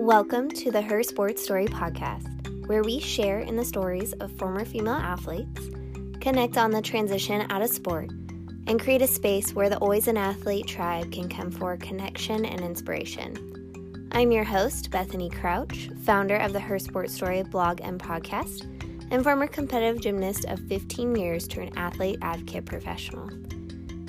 Welcome to the Her Sports Story podcast, where we share in the stories of former female athletes, connect on the transition out of sport, and create a space where the Always an Athlete tribe can come for connection and inspiration. I'm your host, Bethany Crouch, founder of the Her Sports Story blog and podcast, and former competitive gymnast of 15 years turned athlete advocate professional.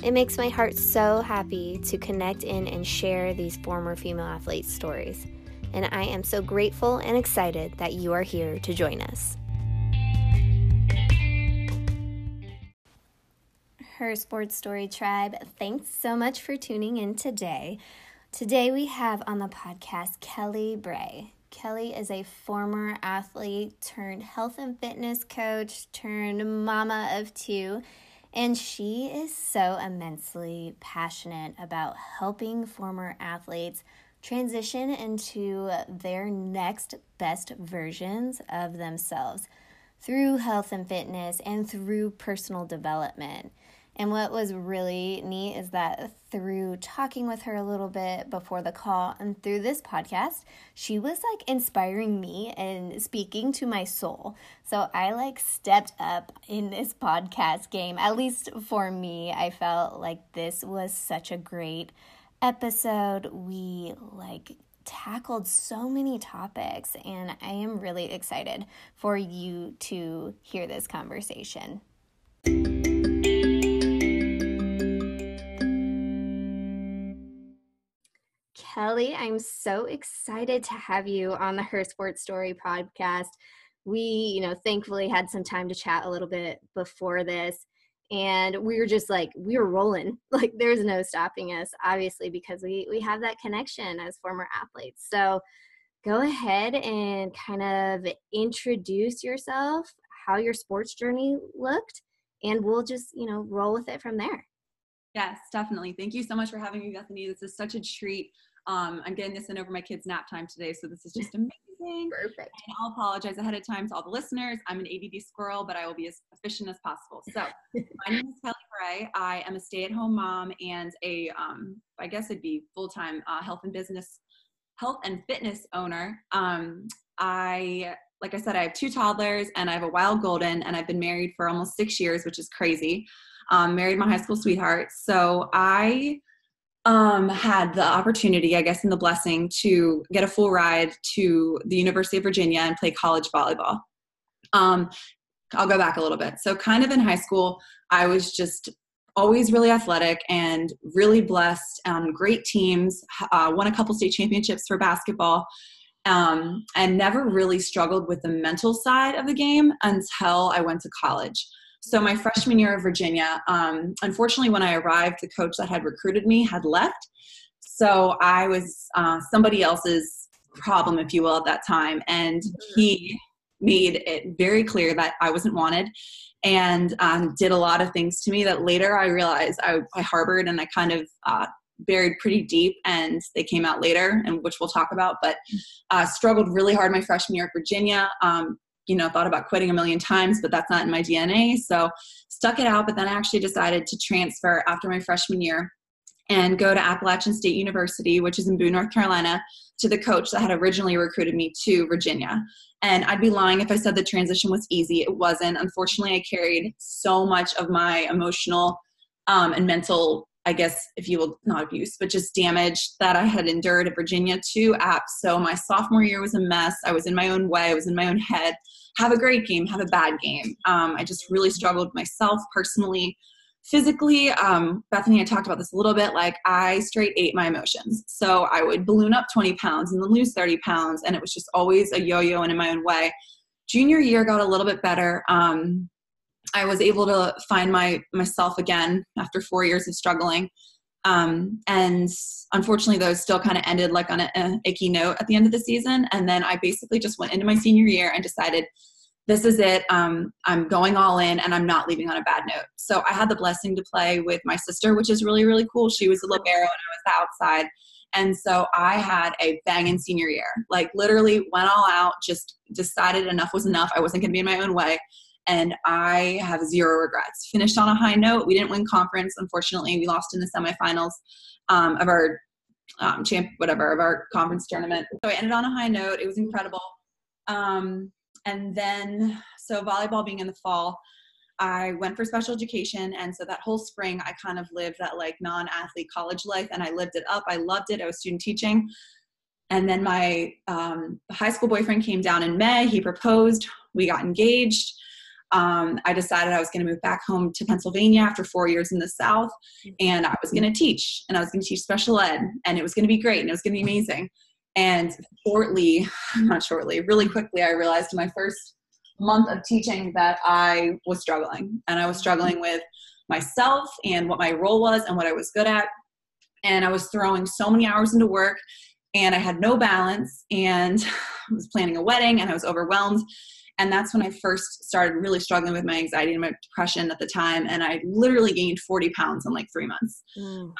It makes my heart so happy to connect in and share these former female athletes' stories and I am so grateful and excited that you are here to join us. Her Sports Story Tribe, thanks so much for tuning in today. Today we have on the podcast Kelly Bray. Kelly is a former athlete turned health and fitness coach turned mama of two. And she is so immensely passionate about helping former athletes transition into their next best versions of themselves through health and fitness and through personal development. And what was really neat is that through talking with her a little bit before the call and through this podcast, she was like inspiring me and speaking to my soul. So I like stepped up in this podcast game. At least for me, I felt like this was such a great episode, we like tackled so many topics, and I am really excited for you to hear this conversation. Kelly, I'm so excited to have you on the Her Sports Story podcast. We, you know, thankfully had some time to chat a little bit before this and we were just like we were rolling. Like there's no stopping us obviously because we we have that connection as former athletes. So go ahead and kind of introduce yourself how your sports journey looked and we'll just you know roll with it from there. Yes definitely. Thank you so much for having me bethany. This is such a treat um, i'm getting this in over my kids nap time today so this is just amazing Perfect. And I'll apologize ahead of time to all the listeners. I'm an ADD squirrel, but I will be as efficient as possible. So, my name is Kelly Bray. I am a stay-at-home mom and a, um, I guess it'd be full-time uh, health and business, health and fitness owner. Um, I, like I said, I have two toddlers and I have a wild golden, and I've been married for almost six years, which is crazy. Um, married my high school sweetheart. So I um, had the opportunity, I guess, and the blessing to get a full ride to the University of Virginia and play college volleyball. Um, I'll go back a little bit. So, kind of in high school, I was just always really athletic and really blessed on great teams, uh, won a couple state championships for basketball, um, and never really struggled with the mental side of the game until I went to college. So my freshman year of Virginia, um, unfortunately, when I arrived, the coach that had recruited me had left. So I was uh, somebody else's problem, if you will, at that time. And mm-hmm. he made it very clear that I wasn't wanted and um, did a lot of things to me that later I realized I, I harbored and I kind of uh, buried pretty deep and they came out later and which we'll talk about but uh, struggled really hard my freshman year at virginia um, you know thought about quitting a million times but that's not in my dna so stuck it out but then i actually decided to transfer after my freshman year and go to appalachian state university which is in boone north carolina to the coach that had originally recruited me to virginia. And i'd be lying if i said the transition was easy. It wasn't. Unfortunately i carried so much of my emotional um, and mental I guess, if you will, not abuse, but just damage that I had endured at Virginia to App. So my sophomore year was a mess. I was in my own way, I was in my own head. Have a great game, have a bad game. Um, I just really struggled myself personally. Physically, um, Bethany, I talked about this a little bit. Like, I straight ate my emotions. So I would balloon up 20 pounds and then lose 30 pounds. And it was just always a yo yo and in my own way. Junior year got a little bit better. Um, I was able to find my myself again after four years of struggling. Um, and unfortunately, those still kind of ended like on an icky note at the end of the season. And then I basically just went into my senior year and decided this is it. Um, I'm going all in and I'm not leaving on a bad note. So I had the blessing to play with my sister, which is really, really cool. She was a libero and I was the outside. And so I had a banging senior year, like literally went all out, just decided enough was enough. I wasn't going to be in my own way and I have zero regrets. Finished on a high note. We didn't win conference, unfortunately. We lost in the semifinals um, of our um, champ, whatever, of our conference tournament. So I ended on a high note. It was incredible. Um, and then, so volleyball being in the fall, I went for special education. And so that whole spring, I kind of lived that like non athlete college life and I lived it up. I loved it. I was student teaching. And then my um, high school boyfriend came down in May. He proposed. We got engaged. Um, I decided I was going to move back home to Pennsylvania after four years in the South, and I was going to teach, and I was going to teach special ed, and it was going to be great, and it was going to be amazing. And shortly, not shortly, really quickly, I realized in my first month of teaching that I was struggling, and I was struggling with myself and what my role was and what I was good at. And I was throwing so many hours into work, and I had no balance, and I was planning a wedding, and I was overwhelmed and that's when I first started really struggling with my anxiety and my depression at the time. And I literally gained 40 pounds in like three months. Mm. Um,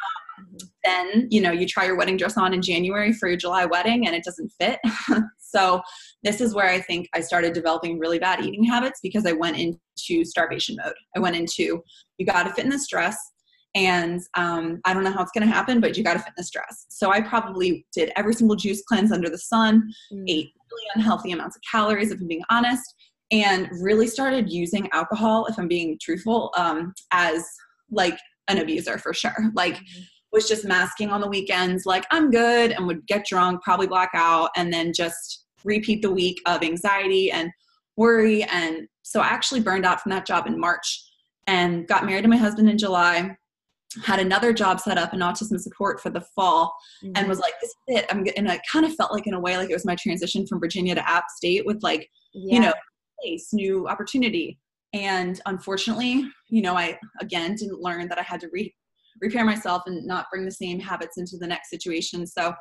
then, you know, you try your wedding dress on in January for your July wedding and it doesn't fit. so, this is where I think I started developing really bad eating habits because I went into starvation mode. I went into, you got to fit in this dress and um, I don't know how it's going to happen, but you got to fit in this dress. So I probably did every single juice cleanse under the sun, mm. ate really unhealthy amounts of calories, if I'm being honest, and really started using alcohol, if I'm being truthful, um, as like an abuser for sure. Like, mm-hmm. was just masking on the weekends, like, I'm good, and would get drunk, probably black out, and then just repeat the week of anxiety and worry. And so I actually burned out from that job in March and got married to my husband in July had another job set up in autism support for the fall mm-hmm. and was like this is it. I'm and i kind of felt like in a way like it was my transition from virginia to app state with like yeah. you know place new opportunity. And unfortunately you know i again didn't learn that i had to re- repair myself and not bring the same habits into the next situation. So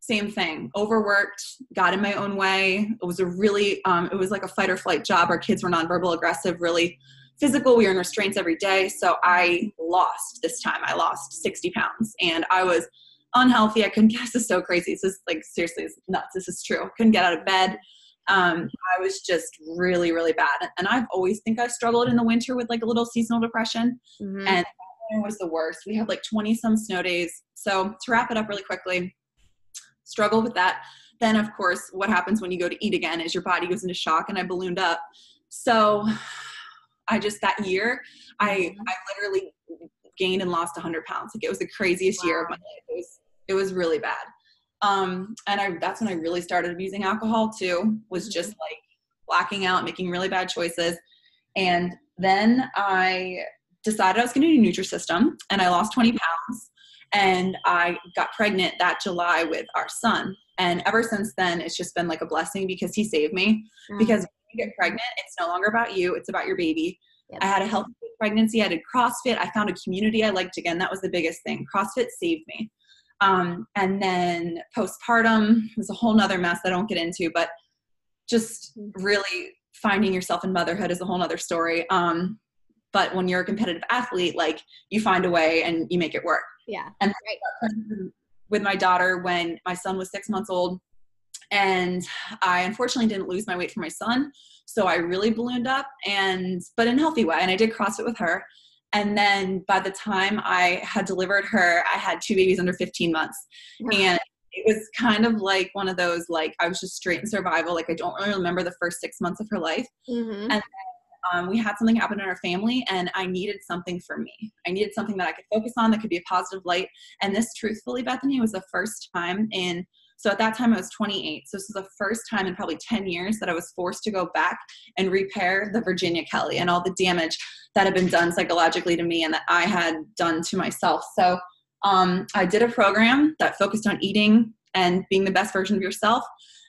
same thing. Overworked got in my own way. It was a really um, it was like a fight or flight job. Our kids were nonverbal aggressive really physical. We were in restraints every day. So I lost this time. I lost 60 pounds and I was unhealthy. I couldn't get this is so crazy. This is like seriously it's nuts. This is true. couldn't get out of bed. Um, I was just really, really bad. And I've always think I struggled in the winter with like a little seasonal depression. Mm-hmm. And it was the worst. We had like 20 some snow days. So to wrap it up really quickly, struggle with that. Then of course, what happens when you go to eat again is your body goes into shock and I ballooned up. So I just that year, I mm-hmm. I literally gained and lost 100 pounds. Like it was the craziest wow. year of my life. It was it was really bad. Um, and I that's when I really started abusing alcohol too. Was mm-hmm. just like blacking out, making really bad choices, and then I decided I was going to do Nutrisystem, and I lost 20 pounds. And I got pregnant that July with our son. And ever since then, it's just been like a blessing because he saved me. Mm-hmm. Because you get pregnant, it's no longer about you, it's about your baby. Yep. I had a healthy pregnancy. I did CrossFit. I found a community I liked again. That was the biggest thing. CrossFit saved me. Um, and then postpartum was a whole nother mess I don't get into, but just really finding yourself in motherhood is a whole nother story. Um, but when you're a competitive athlete, like you find a way and you make it work. Yeah. And right. with my daughter when my son was six months old, and I unfortunately didn't lose my weight for my son. So I really ballooned up and, but in a healthy way. And I did CrossFit with her. And then by the time I had delivered her, I had two babies under 15 months. And it was kind of like one of those, like, I was just straight in survival. Like, I don't really remember the first six months of her life. Mm-hmm. And then, um, we had something happen in our family, and I needed something for me. I needed something that I could focus on that could be a positive light. And this, truthfully, Bethany, was the first time in so at that time, I was 28. So this was the first time in probably 10 years that I was forced to go back and repair the Virginia Kelly and all the damage that had been done psychologically to me and that I had done to myself. So um, I did a program that focused on eating and being the best version of yourself.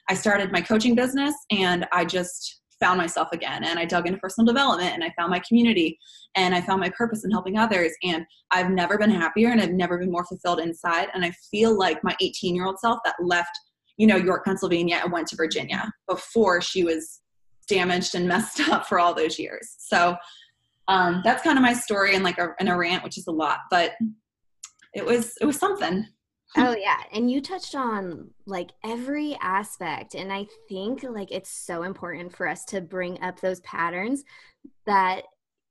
I started my coaching business and I just found myself again and I dug into personal development and I found my community and I found my purpose in helping others and I've never been happier and I've never been more fulfilled inside and I feel like my 18 year old self that left you know York Pennsylvania and went to Virginia before she was damaged and messed up for all those years. So um, that's kind of my story and like a, in a rant which is a lot but it was it was something oh yeah and you touched on like every aspect and i think like it's so important for us to bring up those patterns that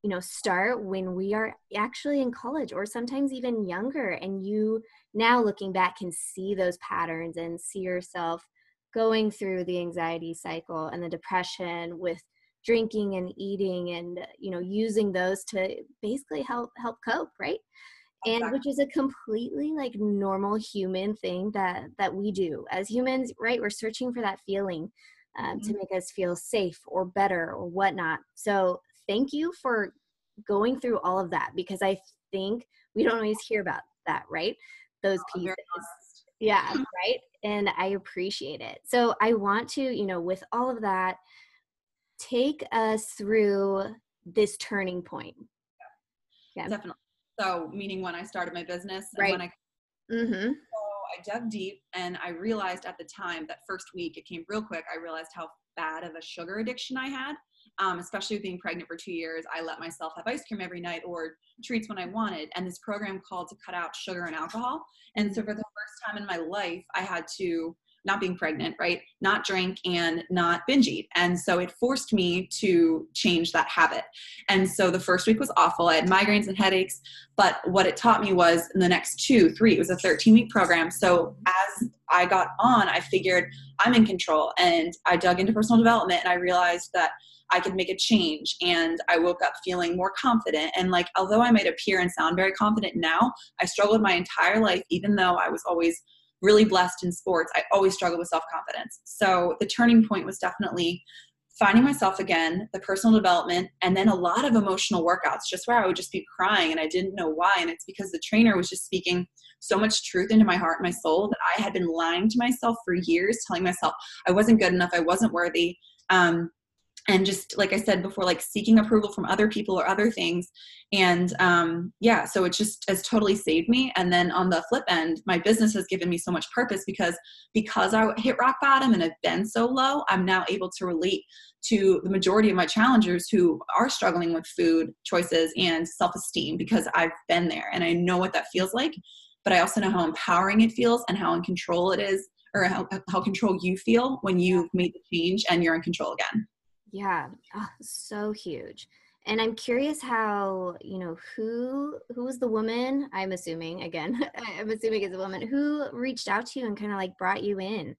you know start when we are actually in college or sometimes even younger and you now looking back can see those patterns and see yourself going through the anxiety cycle and the depression with drinking and eating and you know using those to basically help help cope right and which is a completely like normal human thing that that we do. As humans right we're searching for that feeling um, mm-hmm. to make us feel safe or better or whatnot. So thank you for going through all of that because i think we don't always hear about that right? Those oh, pieces. yeah right? And i appreciate it. So i want to you know with all of that take us through this turning point. Yeah, yeah. definitely so meaning when i started my business right. when i mm-hmm. so i dug deep and i realized at the time that first week it came real quick i realized how bad of a sugar addiction i had um, especially with being pregnant for two years, I let myself have ice cream every night or treats when I wanted. And this program called to cut out sugar and alcohol. And so for the first time in my life, I had to not being pregnant, right? Not drink and not binge eat. And so it forced me to change that habit. And so the first week was awful. I had migraines and headaches. But what it taught me was in the next two, three, it was a 13 week program. So as I got on, I figured I'm in control. And I dug into personal development and I realized that I could make a change. And I woke up feeling more confident. And like, although I might appear and sound very confident now, I struggled my entire life, even though I was always really blessed in sports. I always struggled with self confidence. So the turning point was definitely finding myself again, the personal development, and then a lot of emotional workouts, just where I would just be crying and I didn't know why. And it's because the trainer was just speaking so much truth into my heart and my soul that I had been lying to myself for years, telling myself I wasn't good enough, I wasn't worthy. Um, and just like i said before like seeking approval from other people or other things. And um, yeah so it just has totally saved me. And then on the flip end my business has given me so much purpose because because i hit rock bottom and have been so low i'm now able to relate to the majority of my challengers who are struggling with food choices and self-esteem because i've been there. And i know what that feels like but i also know how empowering it feels and how in control it is or how, how control you feel when you've made the change and you're in control again yeah, oh, so huge. And I'm curious how, you know, who who was the woman, I'm assuming again, I'm assuming it's a woman who reached out to you and kind of like brought you in.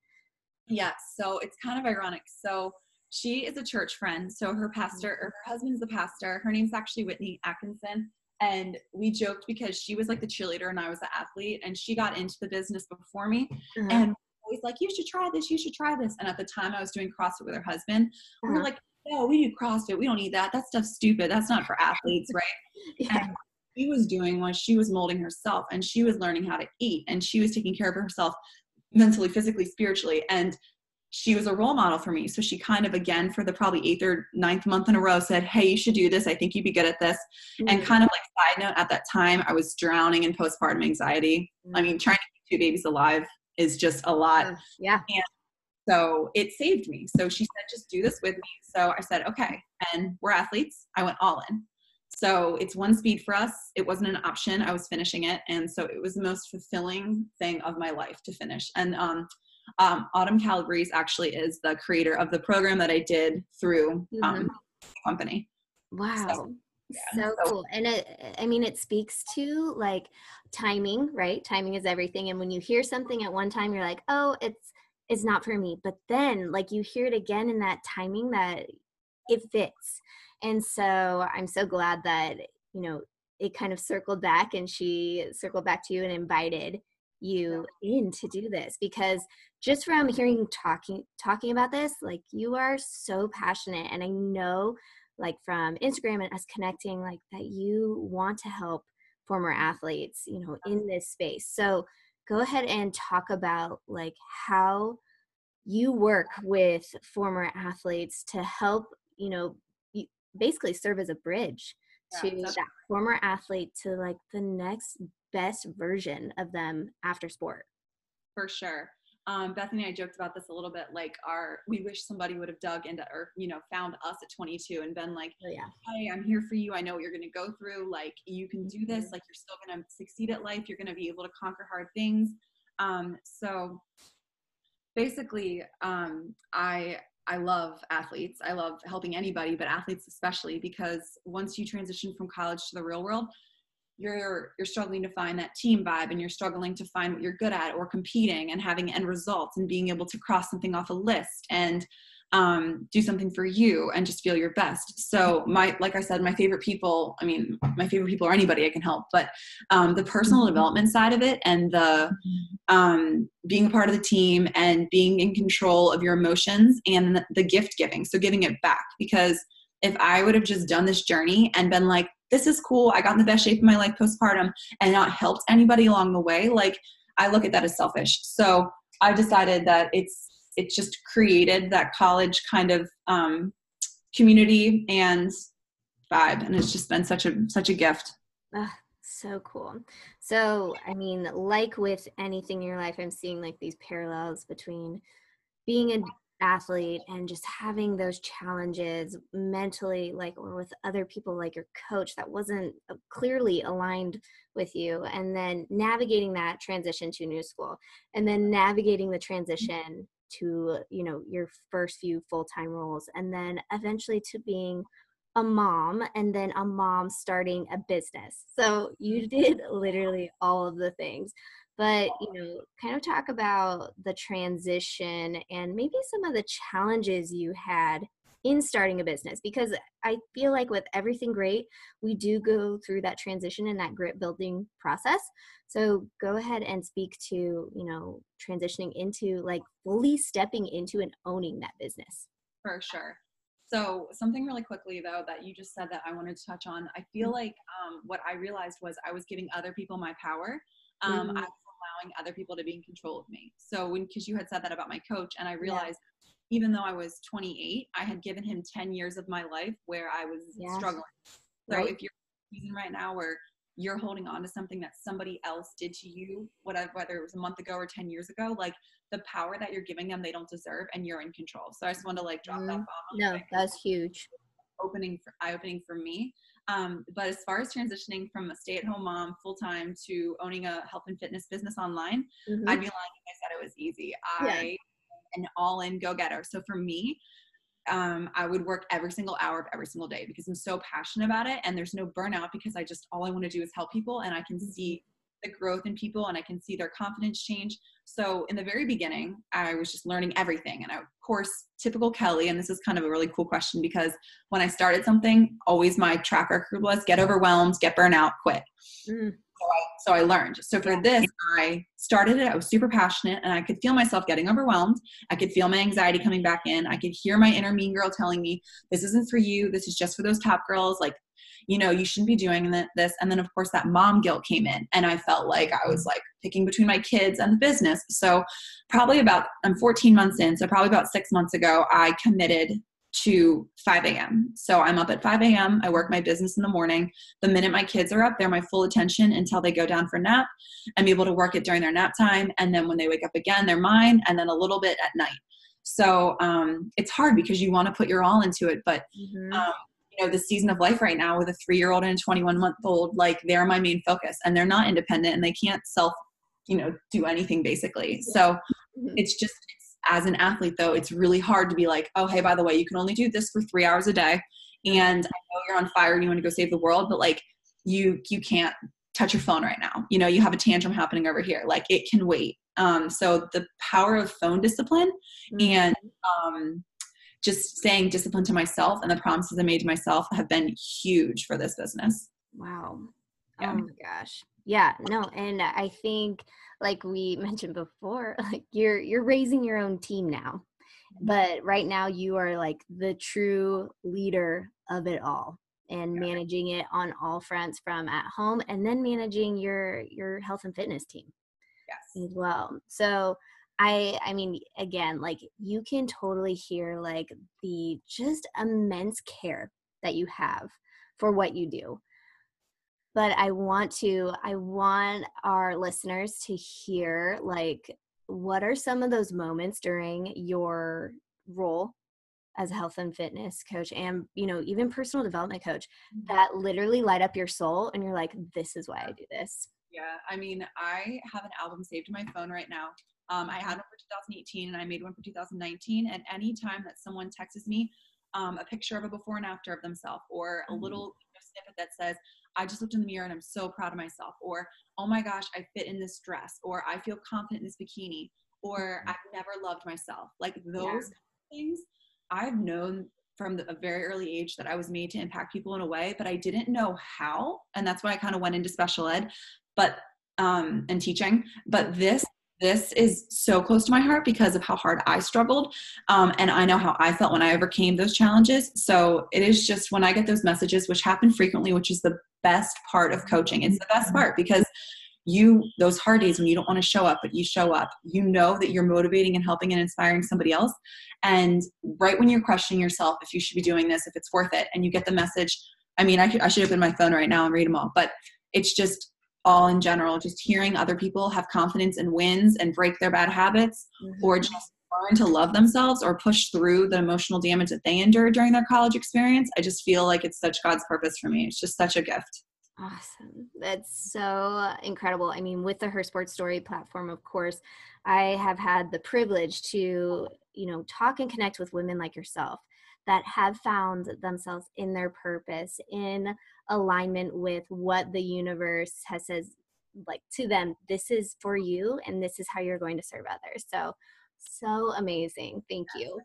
Yeah, so it's kind of ironic. So she is a church friend. So her pastor or her husband's the pastor. Her name's actually Whitney Atkinson. And we joked because she was like the cheerleader and I was the athlete, and she got into the business before me. Uh-huh. And always like, you should try this, you should try this. And at the time I was doing CrossFit with her husband. Uh-huh. We were like, no, we do CrossFit. We don't need that. That stuff's stupid. That's not for athletes, right? yeah. And she was doing was she was molding herself and she was learning how to eat and she was taking care of herself mentally, physically, spiritually. And she was a role model for me. So she kind of, again, for the probably eighth or ninth month in a row, said, Hey, you should do this. I think you'd be good at this. Mm-hmm. And kind of like side note, at that time, I was drowning in postpartum anxiety. Mm-hmm. I mean, trying to keep two babies alive is just a lot. Yeah. And so it saved me. So she said, just do this with me. So I said, okay. And we're athletes. I went all in. So it's one speed for us. It wasn't an option. I was finishing it. And so it was the most fulfilling thing of my life to finish. And um, um, Autumn Calabrese actually is the creator of the program that I did through um, mm-hmm. company. Wow. So, yeah. so cool and it eh, i mean it speaks to like timing right timing is everything and when you hear something at one time you're like oh it's it's not for me but then like you hear it again in that timing that it fits and so i'm so glad that you know it kind of circled back and she circled back to you and invited you in to do this because just from hearing talking talking about this like you are so passionate and i know like from instagram and us connecting like that you want to help former athletes you know in this space. So go ahead and talk about like how you work with former athletes to help you know basically serve as a bridge yeah, to that former athlete to like the next best version of them after sport. For sure um, Bethany and I joked about this a little bit. Like, our we wish somebody would have dug into or you know found us at 22 and been like, oh, yeah. "Hey, I'm here for you. I know what you're going to go through. Like, you can do this. Mm-hmm. Like, you're still going to succeed at life. You're going to be able to conquer hard things." Um, so basically, um, I I love athletes. I love helping anybody, but athletes especially because once you transition from college to the real world, you're you're struggling to find that team vibe and you're struggling to find what you're good at or competing and having end results and being able to cross something off a list and um, do something for you and just feel your best. So my, like I said, my favorite people, I mean, my favorite people are anybody I can help, but um, the personal mm-hmm. development side of it and the mm-hmm. um, being a part of the team and being in control of your emotions and the, the gift giving. So giving it back because if I would have just done this journey and been like, this is cool, I got in the best shape of my life postpartum and not helped anybody along the way, like I look at that as selfish. So I decided that it's it's just created that college kind of um, community and vibe. And it's just been such a such a gift. So cool. So i mean like with anything in your life i'm seeing like these parallels between being an athlete and just having those challenges mentally like or with other people like your coach that wasn't uh, clearly aligned with you and then navigating that transition to new school and then navigating the transition to you know your first few full-time roles and then eventually to being a mom and then a mom starting a business. So you did literally all of the things but you know kind of talk about the transition and maybe some of the challenges you had in starting a business because I feel like with everything great, we do go through that transition and that grit building process. So go ahead and speak to, you know, transitioning into like fully stepping into and owning that business. For sure. So something really quickly though that you just said that I wanted to touch on. I feel mm-hmm. like um, what I realized was I was giving other people my power. Um, mm-hmm. I was allowing other people to be in control of me. So when because you had said that about my coach, and I realized even though I was 28, I had given him 10 years of my life where I was yeah. struggling. So right. if you're season right now where you're holding on to something that somebody else did to you, whatever, whether it was a month ago or 10 years ago, like the power that you're giving them, they don't deserve, and you're in control. So I just want to like drop mm, that bomb. No, that's huge. Opening, for, eye opening for me. Um, but as far as transitioning from a stay-at-home mom full-time to owning a health and fitness business online, mm-hmm. I'd be lying if I said it was easy. I yeah an all in go getter. So for me, um, I would work every single hour of every single day because I'm so passionate about it and there's no burnout because I just all I want to do is help people and I can see the growth in people and I can see their confidence change. So in the very beginning, I was just learning everything. And I, of course, typical Kelly, and this is kind of a really cool question because when I started something, always my track record was get overwhelmed, get burnout, quit. Mm so I, so I learned. So for this, I started it. I was super passionate and I could feel myself getting overwhelmed. I could feel my anxiety coming back in. I could hear my inner mean girl telling me, this isn't for you. This is just for those top girls. Like, you know, you shouldn't be doing this. And then, of course, that mom guilt came in. And I felt like I was like picking between my kids and the business. So, probably about, I'm 14 months in. So, probably about six months ago, I committed to 5 a.m. So I'm up at 5 a.m. I work my business in the morning. The minute my kids are up, they're my full attention until they go down for nap. I'm able to work it during their nap time. And then when they wake up again, they're mine. And then a little bit at night. So um, it's hard because you want to put your all into it. But, mm-hmm. um, you know, the season of life right now with a three year old and a 21 month old, like they're my main focus and they're not independent and they can't self, you know, do anything basically. So mm-hmm. it's just, as an athlete though it's really hard to be like oh hey by the way you can only do this for three hours a day and i know you're on fire and you want to go save the world but like you you can't touch your phone right now you know you have a tantrum happening over here like it can wait um, so the power of phone discipline mm-hmm. and um, just staying disciplined to myself and the promises i made to myself have been huge for this business wow yeah. oh my gosh yeah no and i think like we mentioned before like you're you're raising your own team now mm-hmm. but right now you are like the true leader of it all and yeah. managing it on all fronts from at home and then managing your your health and fitness team yes as well so i i mean again like you can totally hear like the just immense care that you have for what you do but I want to I want our listeners to hear like what are some of those moments during your role as a health and fitness coach and you know even personal development coach mm-hmm. that literally light up your soul and you're like this is why I do this. Yeah, I mean, I have an album saved in my phone right now Um, I had one for 2018 and I made one for 2019. And anytime that someone texts me um, a picture of a before and after of themselves or a mm-hmm. little snippet that says, I just looked in the mirror and I'm so proud of myself, or oh my gosh, I fit in this dress, or I feel confident in this bikini, or mm-hmm. I've never loved myself. Like those yeah. things I've known from a very early age that I was made to impact people in a way, but I didn't know how. And that's why I kind of went into special ed, but um, and teaching. But this this is so close to my heart because of how hard I struggled. Um, and I know how I felt when I overcame those challenges. So it is just when I get those messages, which happen frequently, which is the best part of coaching. It's the best part because you, those hard days when you don't want to show up, but you show up, you know that you're motivating and helping and inspiring somebody else. And right when you're questioning yourself if you should be doing this, if it's worth it, and you get the message, I mean, I, I should open my phone right now and read them all, but it's just all in general, just hearing other people have confidence and wins and break their bad habits mm-hmm. or just learn to love themselves or push through the emotional damage that they endured during their college experience. I just feel like it's such God's purpose for me. It's just such a gift. Awesome. That's so incredible. I mean, with the Her Sports Story platform, of course, I have had the privilege to, you know, talk and connect with women like yourself that have found themselves in their purpose, in alignment with what the universe has says like to them this is for you and this is how you're going to serve others. So so amazing. Thank you.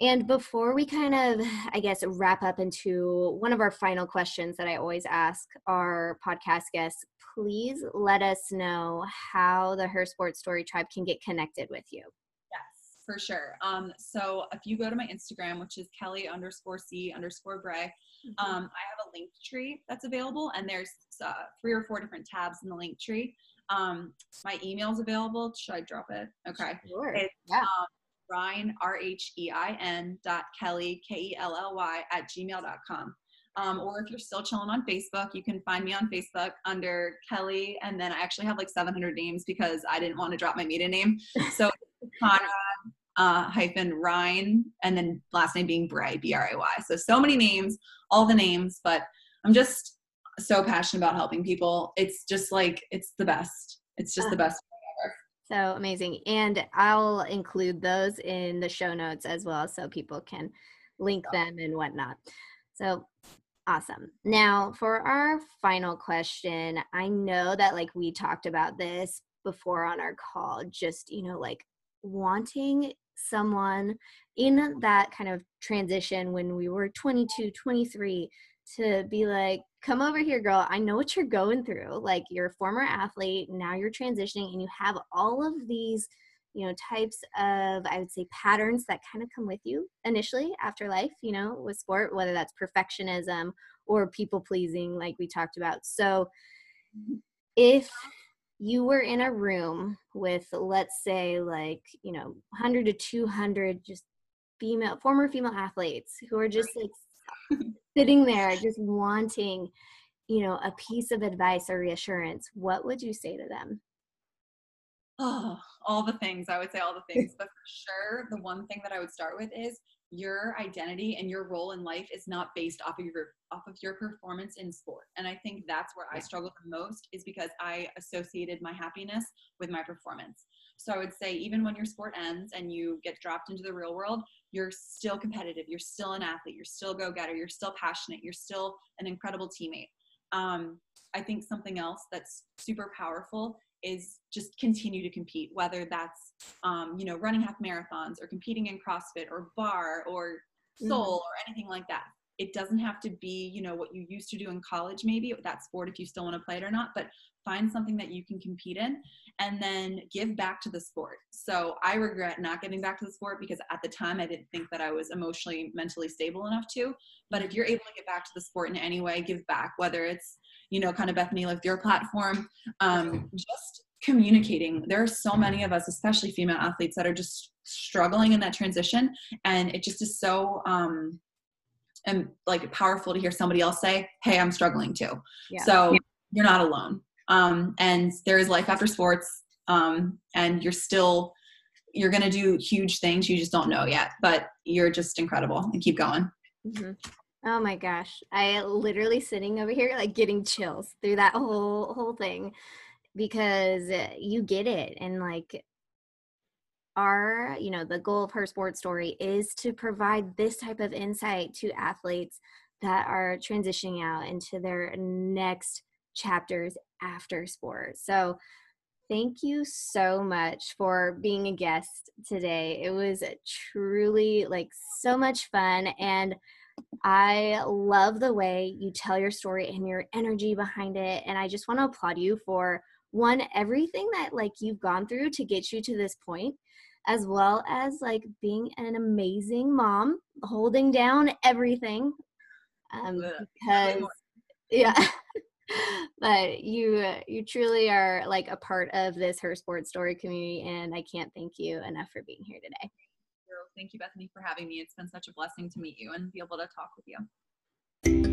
and before we kind of i guess wrap up into one of our final questions that i always ask our podcast guests please let us know how the her sports story tribe can get connected with you for sure. Um, so if you go to my Instagram, which is Kelly underscore C underscore Bray, mm-hmm. um, I have a link tree that's available, and there's uh, three or four different tabs in the Linktree. Um, my email is available. Should I drop it? Okay. Sure. It's yeah. um, Rhein, R H E I N dot Kelly, K E L L Y, at gmail.com. Um, or if you're still chilling on Facebook, you can find me on Facebook under Kelly. And then I actually have like 700 names because I didn't want to drop my maiden name. So Conrad uh, hyphen Rhein, and then last name being Bray, B R A Y. So, so many names, all the names, but I'm just so passionate about helping people. It's just like, it's the best. It's just the best ever. So amazing. And I'll include those in the show notes as well so people can link them and whatnot. So awesome. Now, for our final question, I know that like we talked about this before on our call, just, you know, like wanting someone in that kind of transition when we were 22, 23 to be like, come over here, girl. I know what you're going through. Like, you're a former athlete, now you're transitioning, and you have all of these, you know, types of, I would say, patterns that kind of come with you initially after life, you know, with sport, whether that's perfectionism or people pleasing, like we talked about. So, if you were in a room with let's say like you know 100 to 200 just female former female athletes who are just like sitting there just wanting you know a piece of advice or reassurance what would you say to them? Oh all the things i would say all the things but for sure the one thing that i would start with is your identity and your role in life is not based off of your off of your performance in sport. And i think that's where i struggle the most is because i associated my happiness with my performance. So i would say even when your sport ends and you get dropped into the real world you're still competitive you're still an athlete you're still go-getter you're still passionate you're still an incredible teammate. Um, i think something else that's super powerful is just continue to compete, whether that's um, you know running half marathons or competing in CrossFit or barre or soul mm-hmm. or anything like that. It doesn't have to be you know what you used to do in college, maybe that sport if you still want to play it or not, but find something that you can compete in and then give back to the sport. So I regret not giving back to the sport because at the time I didn't think that I was emotionally, mentally stable enough to. But if you're able to get back to the sport in any way, give back, whether it's you know, kind of Bethany like your platform, um, just communicating. There are so many of us, especially female athletes, that are just struggling in that transition, and it just is so um, and like powerful to hear somebody else say, "Hey, I'm struggling too." Yeah. So you're not alone, um, and there is life after sports, um, and you're still you're going to do huge things you just don't know yet but you're just incredible and keep going mm-hmm. Oh my gosh. I literally sitting over here like getting chills through that whole whole thing because you get it and like our, you know, the goal of her sports story is to provide this type of insight to athletes that are transitioning out into their next chapters after sports. So, thank you so much for being a guest today. It was truly like so much fun and I love the way you tell your story and your energy behind it and I just want to applaud you for one everything that like you've gone through to get you to this point as well as like being an amazing mom holding down everything um because yeah but you you truly are like a part of this her sports story community and i can't thank you enough for being here today. Thank you bethany for having me. It's been such a blessing to meet you and be able to talk with you